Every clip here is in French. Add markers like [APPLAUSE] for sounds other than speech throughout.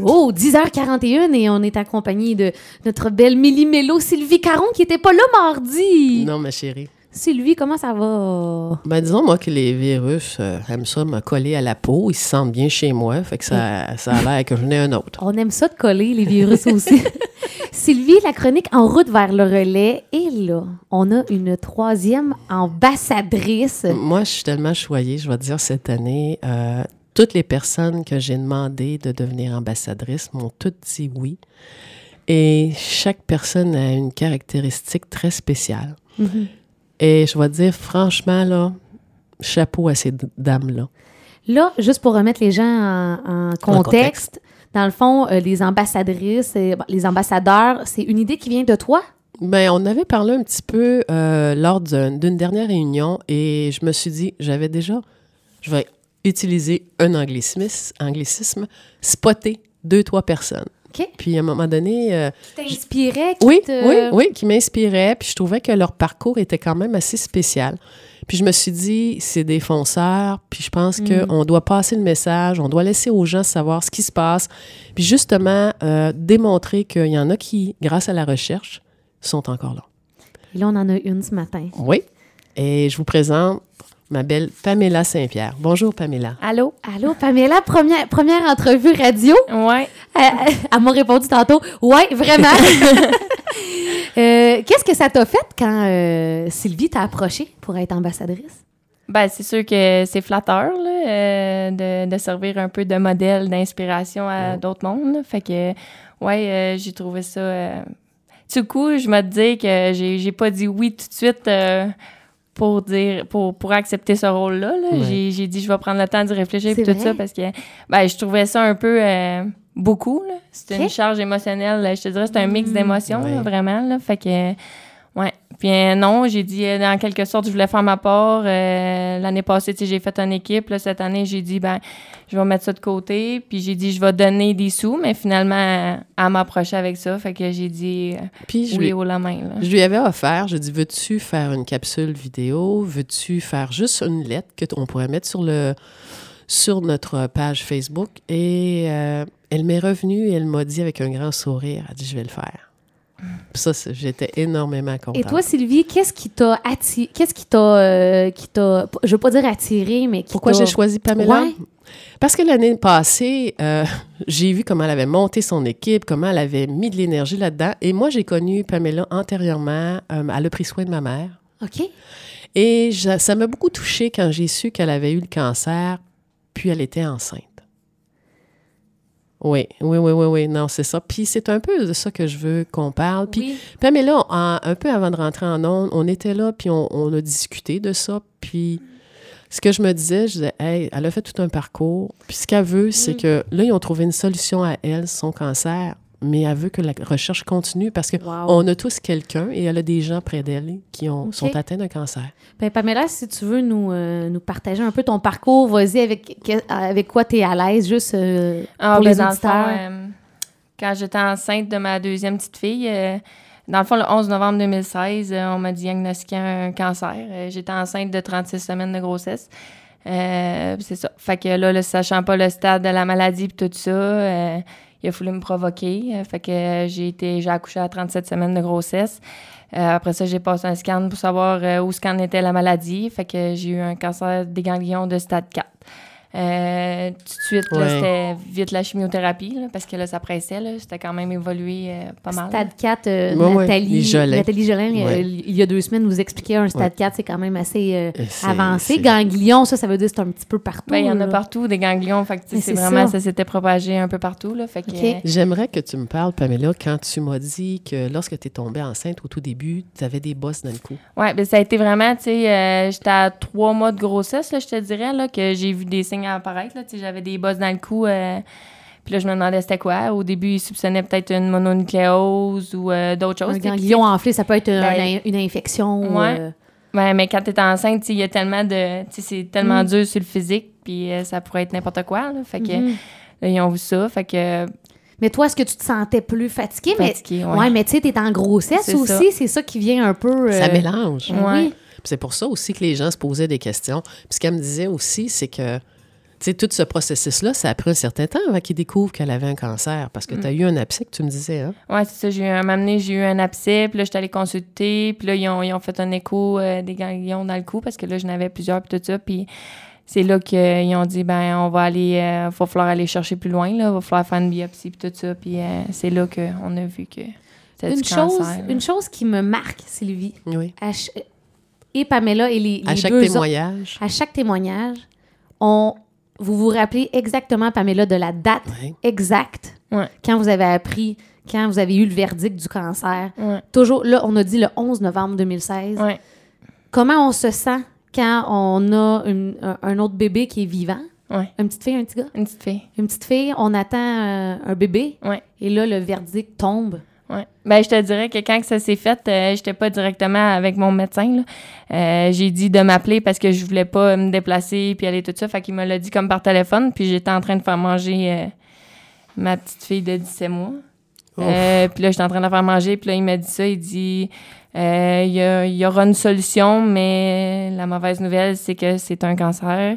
Oh, 10h41 et on est accompagné de notre belle Millie Mello, Sylvie Caron qui était pas là mardi. Non, ma chérie. Sylvie, comment ça va? Ben, disons, moi, que les virus euh, aiment ça me coller à la peau. Ils se sentent bien chez moi. Fait que ça, ça a l'air que j'en ai un autre. On aime ça de coller, les virus aussi. [LAUGHS] Sylvie, la chronique En route vers le relais. Et là, on a une troisième ambassadrice. Moi, je suis tellement choyée, je vais te dire, cette année. euh, toutes les personnes que j'ai demandé de devenir ambassadrice m'ont toutes dit oui. Et chaque personne a une caractéristique très spéciale. Mhm. Et je vais dire, franchement, là, chapeau à ces dames-là. Là, juste pour remettre les gens en, en contexte, dans le fond, euh, les ambassadrices, et, bon, les ambassadeurs, c'est une idée qui vient de toi? Ben, on avait parlé un petit peu euh, lors d'un- d'une dernière réunion et je me suis dit, j'avais déjà, je vais utiliser un anglicisme, anglicisme spotter deux, trois personnes. Puis à un moment donné, euh, Qui t'inspirait? qui oui, te- oui, oui, qui m'inspirait. Puis je trouvais que leur parcours était quand même assez spécial. Puis je me suis dit, c'est des fonceurs. Puis je pense Mm. qu'on doit passer le message, on doit laisser aux gens savoir ce qui se passe. Puis justement, euh, démontrer qu'il y en a qui, grâce à la recherche, sont encore là. Et là, on en a une ce matin. Oui. Et je vous présente ma belle Pamela Saint-Pierre. Bonjour, Pamela. Allô? Allô, Pamela, première, première entrevue radio? Ouais. Elle, elle m'a répondu tantôt, ouais, vraiment. [LAUGHS] Euh, Qu'est-ce que ça t'a fait quand euh, Sylvie t'a approché pour être ambassadrice? Ben, c'est sûr que c'est flatteur là, euh, de, de servir un peu de modèle d'inspiration à Ouais. d'autres mondes. là. Fait que, ouais, euh, j'ai trouvé ça. euh, Du coup, je me dis que j'ai j'ai pas dit oui tout de suite euh, pour dire pour, pour accepter ce rôle-là. là. Ouais. J'ai j'ai dit je vais prendre le temps d'y réfléchir C'est et tout vrai? ça parce que ben, je trouvais ça un peu euh, beaucoup. C'était Ok. une charge émotionnelle. Je te dirais, c'est un mix Mm. d'émotions, Ouais. vraiment. Là. Fait que. Puis euh, non, j'ai dit, euh, dans quelque sorte, je voulais faire ma part. Euh, L'année passée, j'ai fait une équipe. Là, cette année, j'ai dit, ben, je vais mettre ça de côté. Puis j'ai dit, je vais donner des sous. Mais finalement, elle m'approchait avec ça. Fait que j'ai dit euh, Puis je oui lui, haut la main. Là. je lui avais offert, je dis, veux-tu faire une capsule vidéo? Veux-tu faire juste une lettre que on pourrait mettre sur, le, sur notre page Facebook? Et euh, elle m'est revenue et elle m'a dit avec un grand sourire, elle dit, je vais le faire. Ça, j'étais énormément contente. Et toi, Sylvie, qu'est-ce qui t'a attiré, qu'est-ce qui t'a, euh, qui t'a, je veux pas dire attiré, mais qui Pourquoi j'ai choisi Pamela? Ouais. Parce que l'année passée, euh, [LAUGHS] j'ai vu comment elle avait monté son équipe, comment elle avait mis de l'énergie là-dedans. Et moi, j'ai connu Pamela antérieurement. euh, elle a pris soin de ma mère. OK. Et je- ça m'a beaucoup touchée quand j'ai su qu'elle avait eu le cancer, puis elle était enceinte. Oui, oui, oui, oui, oui, non, c'est ça. Puis c'est un peu de ça que je veux qu'on parle. Puis oui. Pamela, en- un peu avant de rentrer en ondes, on était là, puis on, on a discuté de ça. Puis ce que je me disais, je disais, hey, elle a fait tout un parcours. Puis ce qu'elle veut, c'est Mm. que là, ils ont trouvé une solution à elle, son cancer, mais elle veut que la recherche continue parce que Wow. on a tous quelqu'un et elle a des gens près d'elle qui ont, sont atteints d'un cancer. Ben, Pamela, si tu veux nous, euh, nous partager un peu ton parcours, vas-y avec, avec quoi tu es à l'aise, juste euh, Ah, pour ben, les dans le fond, auditeurs. euh, quand j'étais enceinte de ma deuxième petite fille, euh, dans le fond, le 11 novembre 2016, euh, on m'a diagnostiqué un cancer. Euh, j'étais enceinte de 36 semaines de grossesse. Euh, c'est ça. Fait que là, le- sachant pas le stade de la maladie et tout ça, euh, il a fallu me provoquer. Euh, fait que euh, j'ai été, j'ai accouché à 37 semaines de grossesse. Euh, après ça, j'ai passé un scan pour savoir où scan était la maladie. Fait que j'ai eu un cancer des ganglions de stade 4. Euh, tout de suite, Ouais. c'était vite la chimiothérapie, là, parce que là, ça pressait. Là, c'était quand même évolué euh, pas mal. Stade 4, euh, Ouais, Nathalie, Jolin. Nathalie euh, il y a deux semaines, nous expliquait un stade 4, c'est quand même assez euh, avancé. Ganglion, ça, ça veut dire que c'est un petit peu partout. Ben, il y en a partout, des ganglions. Fait c'est vraiment, ça. ça s'était propagé un peu partout. Là, fait que, OK. euh, J'aimerais que tu me parles, Pamela, quand tu m'as dit que lorsque tu es tombée enceinte au tout début, tu avais des bosses dans le cou. Ouais, ben ça a été vraiment, tu sais, euh, j'étais à trois mois de grossesse, là, je te dirais, là, que j'ai vu des signes apparaître, là, tu sais, j'avais des bosses dans le cou, euh, puis là, je me demandais c'était quoi. Au début, ils soupçonnaient peut-être une mononucléose ou euh, d'autres choses. Un ganglion enflé, ça peut être Ben, une infection. ouais. euh, Ouais, mais quand t'es enceinte, tu sais, il y a tellement de, tu sais, c'est tellement Mm. dur sur le physique, puis euh, ça pourrait être n'importe quoi, là, fait que, mhm. là, ils ont vu ça, fait que, Mais toi, est-ce que tu te sentais plus fatiguée? Mais, fatigué, ouais. ouais. mais tu sais, t'es en grossesse aussi, c'est ça qui vient un peu... euh, Ça mélange. ben Ouais. oui. Puis C'est pour ça aussi que les gens se posaient des questions. Puis ce qu'elle me disait aussi, c'est que, sais, tout ce processus-là, ça a pris un certain temps avant qu'il découvre qu'elle avait un cancer. Parce que tu as eu un abcès que tu me disais, hein? Ouais, c'est ça. J'ai eu un amené, j'ai eu un abcès, puis là, j'étais allée consulter, puis là, ils ont, ils ont fait un écho euh, des ganglions dans le cou parce que là, j'en avais plusieurs, puis tout ça. Puis c'est là qu'ils ont dit, ben, on va aller, euh, va falloir aller chercher plus loin, là, va falloir faire une biopsie, puis tout ça. Puis euh, c'est là qu'on a vu que c'était Une du chose, cancer. là. une chose qui me marque, Sylvie, Oui. à et Pamela et les, À chaque deux autres- témoignage. à chaque témoignage, on, vous vous rappelez exactement, Pamela, de la date exacte Ouais. quand vous avez appris, quand vous avez eu le verdict du cancer. Ouais. Toujours, là, on a dit le 11 novembre 2016. Ouais. Comment on se sent quand on a une- un, un autre bébé qui est vivant? Ouais. Une petite fille, un petit gars? Une petite fille. Une petite fille, on attend euh, un bébé Ouais. et là, le verdict tombe. Ouais. Ben, je te dirais que quand ça s'est fait, euh, j'étais pas directement avec mon médecin. Euh, j'ai dit de m'appeler parce que je voulais pas me déplacer puis aller tout ça. Fait qu'il me l'a dit comme par téléphone. Puis j'étais en train de faire manger euh, ma petite fille de 17 mois. Ouf. Euh, puis là, j'étais en train de la faire manger. Puis là, il m'a dit ça. Il dit il y, aura une solution, mais la mauvaise nouvelle, c'est que c'est un cancer.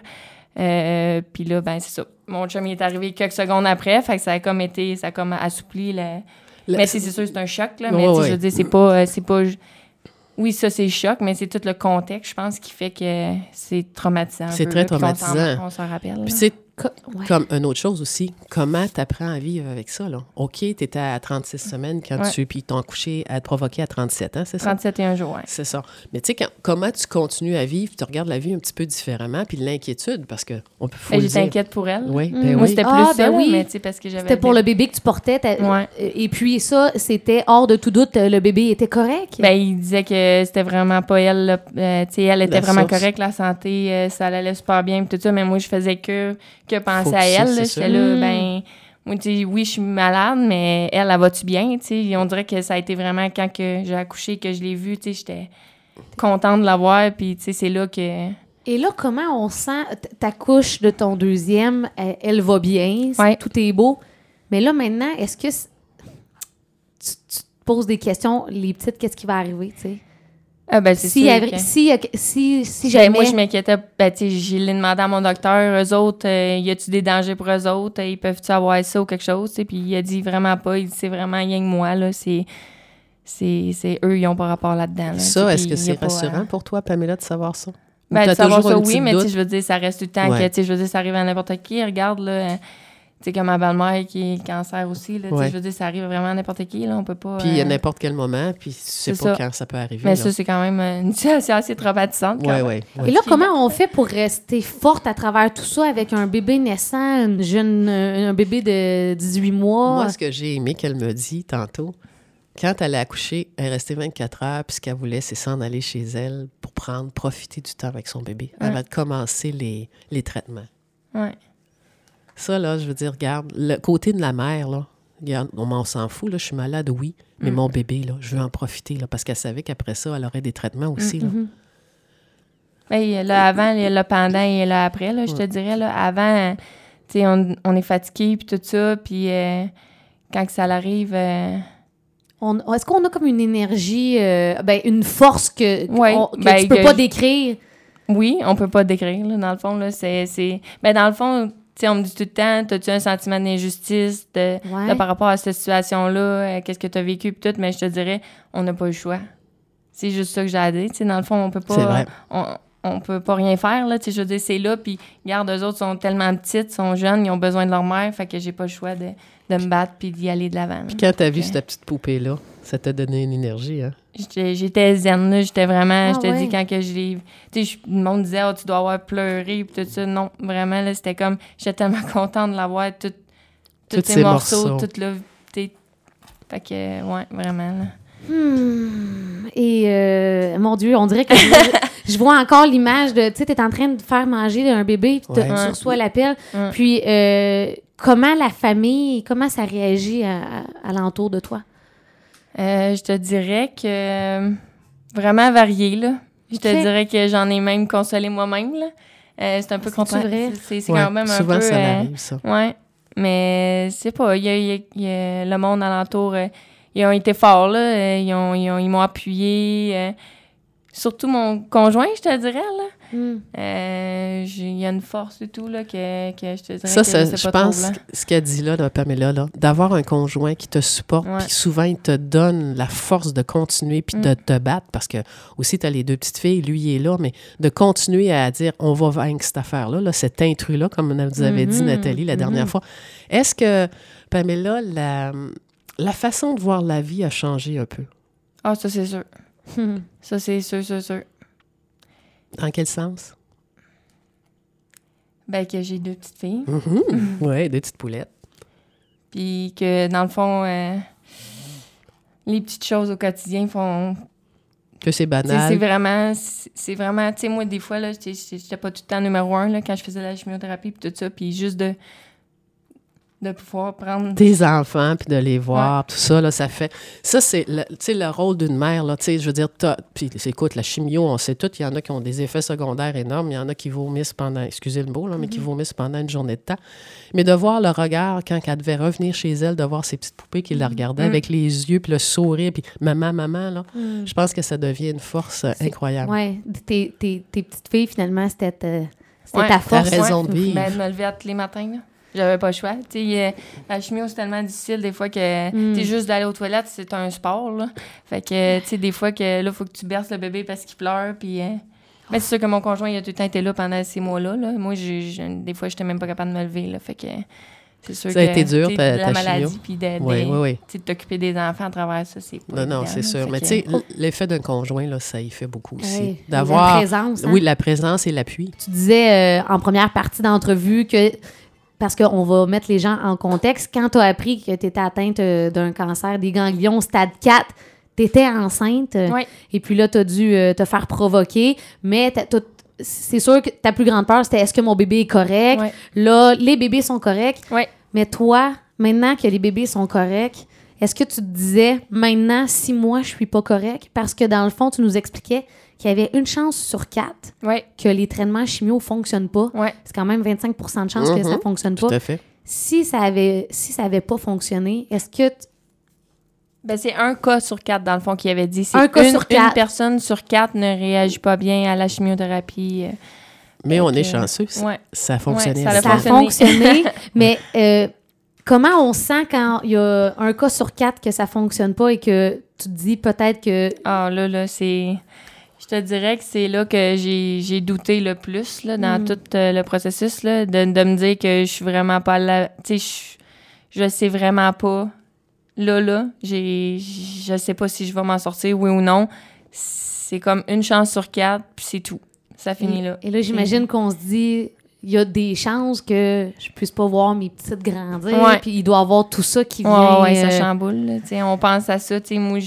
Puis là, ben, c'est ça. Mon chum, il est arrivé quelques secondes après. Fait que ça a comme été, ça a comme assoupli le, Le- mais c'est sûr, c'est un choc, là. Mais ouais. je veux dire, c'est pas, euh, c'est pas. Oui, ça, c'est choc, mais c'est tout le contexte, je pense, qui fait que c'est traumatisant. C'est très traumatisant. On s'en rappelle. là. Puis, tu sais, Co- ouais. Comme une autre chose aussi, comment tu apprends à vivre avec ça? Là? OK, tu étais à 36 semaines quand Ouais. tu. Puis ils t'ont couché à te provoquer à 37 ans, c'est ça? 37 et un jour, ouais. C'est ça. Mais tu sais, comment tu continues à vivre, tu regardes la vie un petit peu différemment, puis l'inquiétude, parce que on peut faut Ben, le J'étais inquiète pour elle. Oui, Mm. ben Moi, oui. c'était plus Ah, ça, ben là, oui. mais tu sais, parce que j'avais. C'était pour le bébé que tu portais. Ouais. Et puis ça, c'était hors de tout doute, le bébé était correct? Ben, il disait que c'était vraiment pas elle. là. Euh, tu sais, elle était La vraiment source. correcte, la santé, euh, ça allait super bien, puis tout ça. Mais moi, je faisais que, que penser à elle. J'étais là, Mm. ben, moi, tu sais, oui, je suis malade, mais elle, elle va-tu bien? Tu sais, on dirait que ça a été vraiment quand que j'ai accouché, que je l'ai vue, tu sais, j'étais contente de la voir, puis tu sais, c'est là que. Et là, comment on sent ta couche de ton deuxième, elle, elle va bien, Ouais. tout est beau. Mais là, maintenant, est-ce que tu, tu te poses des questions, les petites, qu'est-ce qui va arriver, tu sais? Ah, ben, c'est Si, sûr. arri- que- si, si, si jamais... moi, je m'inquiétais. Ben, tu j'ai l'ai demandé à mon docteur, eux autres, euh, y a-tu des dangers pour eux autres? Ils peuvent-tu avoir ça ou quelque chose? Puis il a dit vraiment pas. Il dit c'est vraiment rien que moi, là. C'est. C'est c'est eux, ils ont pas rapport là-dedans. là. Ça, est-ce que c'est rassurant pour toi, Pamela, de savoir ça? Ben, de savoir ça, oui, mais je veux dire, ça reste tout le temps Ouais. que, je veux dire, ça arrive à n'importe qui. Regarde, là, euh, sais, comme ma belle-mère qui est cancer aussi, là, Ouais. je veux dire, ça arrive vraiment à n'importe qui, là, on peut pas... Puis à euh, n'importe quel moment, puis tu sais c'est pas ça. quand ça peut arriver. Mais là. ça, c'est quand même euh, [LAUGHS] une situation assez traumatisante. même. ouais, Et là, comment on fait pour rester forte à travers tout ça avec un bébé naissant, une jeune, euh, un bébé de 18 mois? Moi, ce que j'ai aimé qu'elle me dit tantôt, quand elle a accouché, elle est restée 24 heures, puis ce qu'elle voulait, c'est s'en aller chez elle pour prendre, profiter du temps avec son bébé, Ouais. avant de commencer les, les traitements. Ouais. Ça, là, je veux dire, regarde, le côté de la mère, là, regarde, on m'en s'en fout, là, je suis malade, oui, mais Mm. mon bébé, là, je veux en profiter, là, parce qu'elle savait qu'après ça, elle aurait des traitements aussi, là. Il y a le avant, il y a le pendant et le après, là, je te dirais. Là. Avant, tu sais, on, on est fatigué, puis tout ça, puis euh, quand que ça arrive... euh, On- Est-ce qu'on a comme une énergie, euh, ben, une force que, Ouais, que ben, tu peux que pas je- décrire? Oui, on peut pas décrire, là, dans le fond, là, c'est... c'est- Ben, dans le fond, tu sais, on me dit tout le temps, t'as-tu un sentiment d'injustice de, Ouais. là, par rapport à cette situation-là, euh, qu'est-ce que t'as vécu, puis tout, mais je te dirais, on n'a pas le choix. C'est juste ça que j'ai à dire, tu sais, dans le fond, on peut pas... Vrai. On, on peut pas rien faire, là, tu sais, je veux dire, c'est là, puis, regarde, eux autres sont tellement petites, sont jeunes, ils ont besoin de leur mère, fait que j'ai pas le choix de, de me battre puis d'y aller de l'avant. Puis quand t'as vu cette petite poupée-là, ça t'a donné une énergie, hein? J'étais zen, là. J'étais vraiment... Ah je te ouais. dis, quand que je l'ai... Tu sais, le monde disait, oh, tu dois avoir pleuré, puis tout ça. Non, vraiment, là, c'était comme... J'étais tellement [LAUGHS] contente de l'avoir, tout, tous Tous ces ces morceaux, morceaux. tout là... tu sais. Fait que, ouais, vraiment, là. Hmm. Et euh, mon Dieu, on dirait que je, vois- je vois encore l'image de, tu sais, t'es en train de faire manger un bébé, puis t'as- Ouais. tu reçois l'appel. Ouais. Puis euh, comment la famille, comment ça réagit à, à- alentour de toi? Euh, je te dirais que... vraiment varié, là. Je te dirais que j'en ai même consolé moi-même, là. Euh, c'est un peu vrai? C'est Ouais, quand même un souvent, peu... ça euh, arrive, ça. Ouais, mais c'est pas, il y a, il y a- il y a le monde alentour, euh, ils ont été forts, là, euh, ils ont- ils ont- ils m'ont appuyé. euh, surtout mon conjoint, je te dirais, là. Mm. Euh, Il y a une force et tout, là, que, que je te dirais Ça, que je sais je pas pense, trop, là. ce qu'elle dit là, là, Pamela, là, d'avoir un conjoint qui te supporte, puis souvent, il te donne la force de continuer, puis de Mm. te battre, parce que aussi, tu as les deux petites filles, lui, il est là, mais de continuer à dire, on va vaincre cette affaire-là, là, cet intrus-là, comme vous avez dit, Mhm, Nathalie, la dernière mhm. fois. Est-ce que, Pamela, la, la façon de voir la vie a changé un peu? Ah, ça, c'est sûr. [LAUGHS] Ça, c'est sûr, sûr, sûr. Dans quel sens? Ben, que j'ai deux petites filles. Mhm. Oui, des petites poulettes. Puis que, dans le fond, euh, les petites choses au quotidien font. Que c'est sais, c'est banal. vraiment. C'est vraiment. Tu sais, moi, des fois, là, j'étais j'étais pas tout le temps numéro un, là, quand je faisais la chimiothérapie, puis tout ça. Puis juste de. De pouvoir prendre. Tes enfants, puis de les voir, tout ça, là, ça fait... Ça, c'est le, tu sais, le rôle d'une mère, là, tu sais, je veux dire, puis écoute, la chimio, on sait tout, il y en a qui ont des effets secondaires énormes, il y en a qui vomissent pendant, excusez le mot, là, mais qui vomissent pendant une journée de temps. Mais de voir le regard, quand elle devait revenir chez elle, de voir ces petites poupées qui la regardaient Mm. avec les yeux, puis le sourire, puis maman, maman, là, Mm. je pense que ça devient une force euh, incroyable. Ouais, tes, tes, tes petites filles, finalement, c'était ta, c'était Ouais, ta force. raison de vivre. Ben, de me lever à tous les matins, là. J'avais pas le choix. Euh, la chimio, c'est tellement difficile des fois que Mm. tu sais, juste d'aller aux toilettes, c'est un sport, là. Fait que, tu sais, des fois que là, faut que tu berces le bébé parce qu'il pleure, puis... euh, ben, c'est sûr que mon conjoint, il a tout le temps été là pendant ces mois-là, là. Moi, j'ai, des fois, j'étais même pas capable de me lever, là. Fait que c'est sûr Ça a que, été dur, ta- de la ta maladie, puis de, de- Oui, oui, de t'occuper des enfants à travers ça, c'est pas Non, non, c'est sûr. Mais que- tu sais, l'effet d'un conjoint, là, ça y fait beaucoup aussi. D'avoir... La présence. hein. Oui, la présence et l'appui. Tu disais euh, en première partie d'entrevue que, parce qu'on va mettre les gens en contexte, quand tu as appris que tu étais atteinte euh, d'un cancer des ganglions stade 4, tu étais enceinte. Et puis là, tu as dû euh, te faire provoquer. Mais c'est sûr que ta plus grande peur, c'était est-ce que mon bébé est correct? Là, les bébés sont corrects. Mais toi, maintenant que les bébés sont corrects, est-ce que tu te disais, maintenant, si moi, je suis pas correct? Parce que dans le fond, tu nous expliquais qu'il y avait une chance sur quatre Ouais, que les traitements chimio fonctionnent pas. ouais. C'est quand même 25% de chance que ça Mhm. fonctionne Tout pas. à fait. Si ça avait si ça avait pas fonctionné, est-ce que t- Ben, c'est un cas sur quatre, dans le fond, qui avait dit. Un cas une, sur quatre. Une personne sur quatre ne réagit pas bien à la chimiothérapie. euh, Mais on est chanceux. ça- Ouais. Ça a fonctionné. ça a avec ça a elle. fonctionné, [LAUGHS] mais euh, comment on sent quand il y a un cas sur quatre que ça fonctionne pas et que tu te dis peut-être que Ah, là, là, c'est. Je te dirais que c'est là que j'ai j'ai douté le plus, là, dans Mm. tout euh, le processus, là, de, de me dire que je suis vraiment pas là. Tu sais, je, je sais vraiment pas. Là, là, j'ai, je sais pas si je vais m'en sortir, oui ou non. C'est comme une chance sur quatre, puis c'est tout. Ça finit là. Et là, j'imagine qu'on se dit, il y a des chances que je puisse pas voir mes petites grandir, Ouais. puis il doit y avoir tout ça qui Ouais, vient. ouais, ça euh, chamboule. là, on pense à ça. Moi,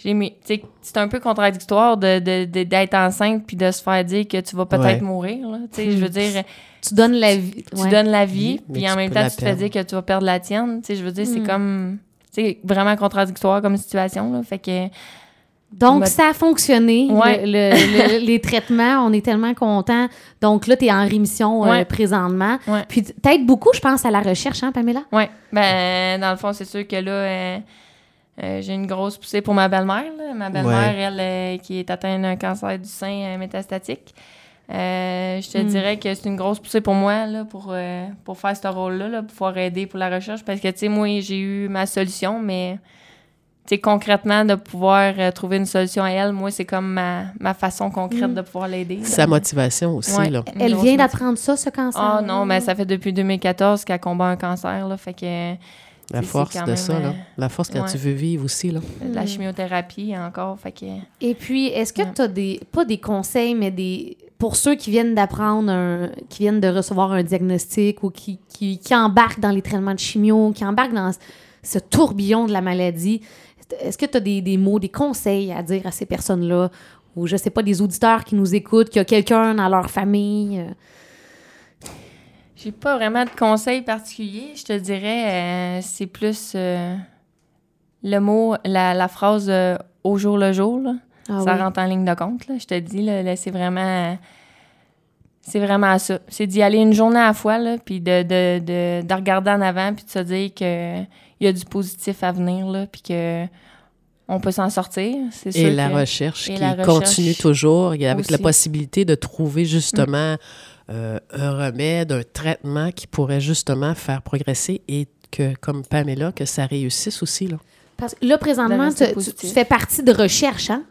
j- j'ai mis- tu sais, c'est un peu contradictoire de, de- de- d'être enceinte puis de se faire dire que tu vas peut-être Ouais. mourir. là, tu sais, Je veux dire, tu donnes la vie. tu ouais. donnes la vie, Oui, puis en même temps, tu te fais dire que tu vas perdre la tienne. tu sais, Je veux dire, c'est Mm. comme. C'est vraiment contradictoire comme situation. Là, fait que. Donc, ça a fonctionné. Ouais. Le- le- le- les traitements, on est tellement contents. Donc là, tu es en rémission euh, Ouais. présentement. Ouais. Puis t'aides beaucoup, je pense, à la recherche, hein, Pamela? Ouais. Ben, dans le fond, c'est sûr que là, euh, euh, j'ai une grosse poussée pour ma belle-mère. là. Ma belle-mère, Ouais. elle, euh, qui est atteinte d'un cancer du sein euh, métastatique. Euh, je te Mm. dirais que c'est une grosse poussée pour moi, là, pour, euh, pour faire ce rôle-là, là, pour pouvoir aider pour la recherche. Parce que, tu sais, moi, j'ai eu ma solution, mais, tu sais, concrètement, de pouvoir euh, trouver une solution à elle, moi, c'est comme ma, ma façon concrète Mm. de pouvoir l'aider. là. Sa motivation aussi, Ouais. là. Elle vient d'apprendre ça, ce cancer? Ah non, mais ça fait depuis 2014 qu'elle combat un cancer, là, fait que La force quand de même, ça, là. euh, La force quand ouais. tu veux vivre aussi, là. la chimiothérapie encore, fait que... Et puis, est-ce que tu as des, pas des conseils, mais des, pour ceux qui viennent d'apprendre, un- qui viennent de recevoir un diagnostic ou qui, qui, qui embarquent dans les traitements de chimio, qui embarquent dans ce tourbillon de la maladie, est-ce que tu as des, des mots, des conseils à dire à ces personnes-là? Ou je sais pas, des auditeurs qui nous écoutent, qu'il y a quelqu'un dans leur famille? J'ai pas vraiment de conseils particuliers. Je te dirais, euh, c'est plus euh, le mot, la, la phrase euh, au jour le jour. là. ah ça oui. rentre en ligne de compte. Là. Je te dis, là, là, c'est vraiment. C'est vraiment ça. C'est d'y aller une journée à la fois, là, puis de, de, de, de regarder en avant, puis de se dire que il y a du positif à venir, là, puis que on peut s'en sortir. C'est Et sûr la que- recherche et qui la recherche continue toujours, avec la possibilité de trouver justement euh, un remède, un traitement qui pourrait justement faire progresser et que, comme Pamela, que ça réussisse aussi. Là. Parce que là, présentement, tu, tu- positif. tu fais partie de recherche, hein?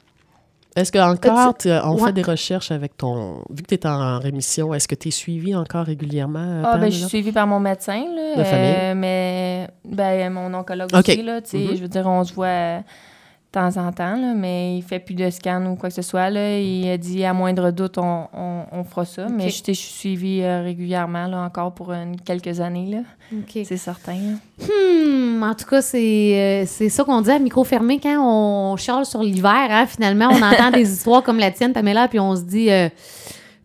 Est-ce que encore, tu- on ouais. fait des recherches avec ton... Vu que tu es en rémission, est-ce que tu es suivi encore régulièrement, euh, Ah, ben, je suis suivie par mon médecin, là. De famille? euh, mais, ben, mon oncologue aussi, là. Tu sais, Mhm. je veux dire, on se voit euh, temps en temps, là, mais il fait plus de scan ou quoi que ce soit, là. Il a dit, à moindre doute, on, on, on fera ça. Mais je, je suis suivie euh, régulièrement, là, encore pour une- quelques années, là. C'est certain. Hmm, en tout cas, c'est euh, c'est ça qu'on dit à micro fermé quand on charle sur l'hiver. Hein, finalement, on entend [LAUGHS] des histoires comme la tienne, Pamela, puis on se dit, euh,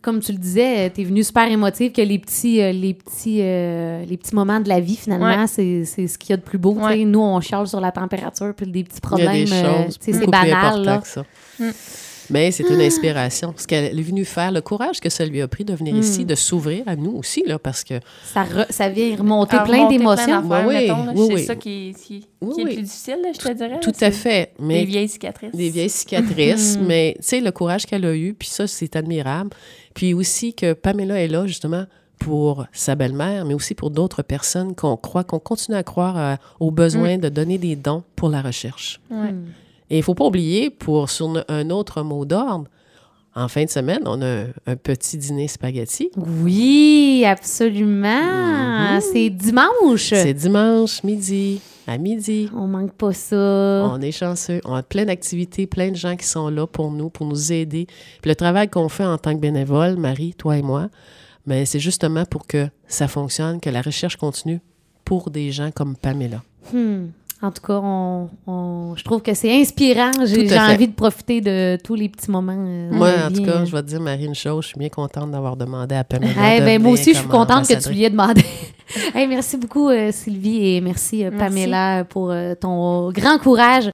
comme tu le disais, tu es venue super émotive, que les petits, euh, les, petits, euh, les petits moments de la vie, finalement, Ouais. c'est c'est ce qu'il y a de plus beau. Ouais. Nous, on charle sur la température, puis des petits Il y a problèmes. des euh, choses c'est banal. Là. que ça. Mm. Mais c'est une inspiration. Ce qu'elle est venue faire, le courage que ça lui a pris de venir Mm. ici, de s'ouvrir à nous aussi, là, parce que Ça, re- ça vient remonter À plein remonter d'émotions. Oui, mettons, là. oui, c'est oui. ça qui, qui, Oui, qui est oui. le plus difficile, là, je te dirais. tout à fait. Mais Des vieilles cicatrices. des vieilles cicatrices, Mhm. [LAUGHS] mais tu sais, le courage qu'elle a eu, puis ça, c'est admirable. Puis aussi que Pamela est là, justement, pour sa belle-mère, mais aussi pour d'autres personnes qu'on croit, qu'on continue à croire euh, au besoin de donner des dons pour la recherche. Ouais. Et il faut pas oublier, pour sur un- autre mot d'ordre, en fin de semaine, on a un, un petit dîner spaghetti. Oui, absolument. Mhm. C'est dimanche. C'est dimanche, midi, à midi. On manque pas ça. On est chanceux. On a plein d'activités, plein de gens qui sont là pour nous, pour nous aider. Puis le travail qu'on fait en tant que bénévole, Marie, toi et moi, mais c'est justement pour que ça fonctionne, que la recherche continue pour des gens comme Pamela. Hmm. En tout cas, on, on- je trouve que c'est inspirant. J'ai envie de profiter de tous les petits moments. euh, Moi, en vie, tout cas, euh. je vais te dire, Marie, une chose, je suis bien contente d'avoir demandé à Pamela. Eh de ben, moi aussi, je suis contente que tu lui aies demandé. [LAUGHS] Hey, merci beaucoup, euh, Sylvie, et merci, euh, Merci. Pamela, pour euh, ton grand courage